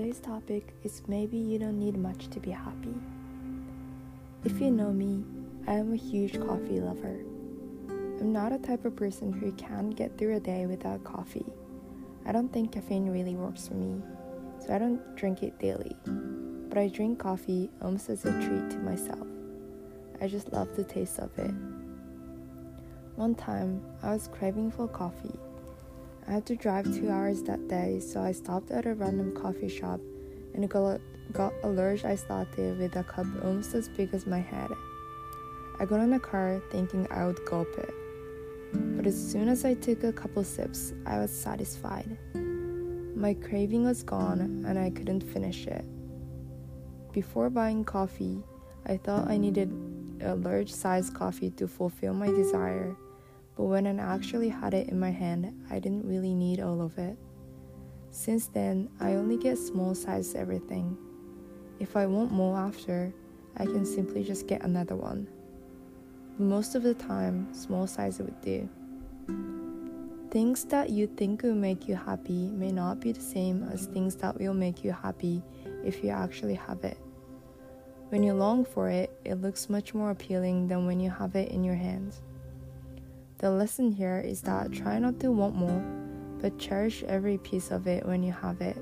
Today's topic is maybe you don't need much to be happy. If you know me, I am a huge coffee lover. I'm not a type of person who can get through a day without coffee. I don't think caffeine really works for me, so I don't drink it daily. But I drink coffee almost as a treat to myself. I just love the taste of it. One time, I was craving for coffee I had to drive two hours that day, so I stopped at a random coffee shop and got, got a large latte with a cup almost as big as my head. I got in the car thinking I would gulp it. But as soon as I took a couple sips, I was satisfied. My craving was gone and I couldn't finish it. Before buying coffee, I thought I needed a large size coffee to fulfill my desire but when I actually had it in my hand, I didn't really need all of it. Since then, I only get small size everything. If I want more after, I can simply just get another one. But most of the time, small size would do. Things that you think will make you happy may not be the same as things that will make you happy if you actually have it. When you long for it, it looks much more appealing than when you have it in your hands. The lesson here is that try not to want more, but cherish every piece of it when you have it.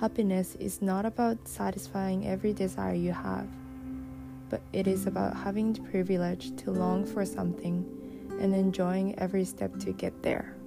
Happiness is not about satisfying every desire you have, but it is about having the privilege to long for something and enjoying every step to get there.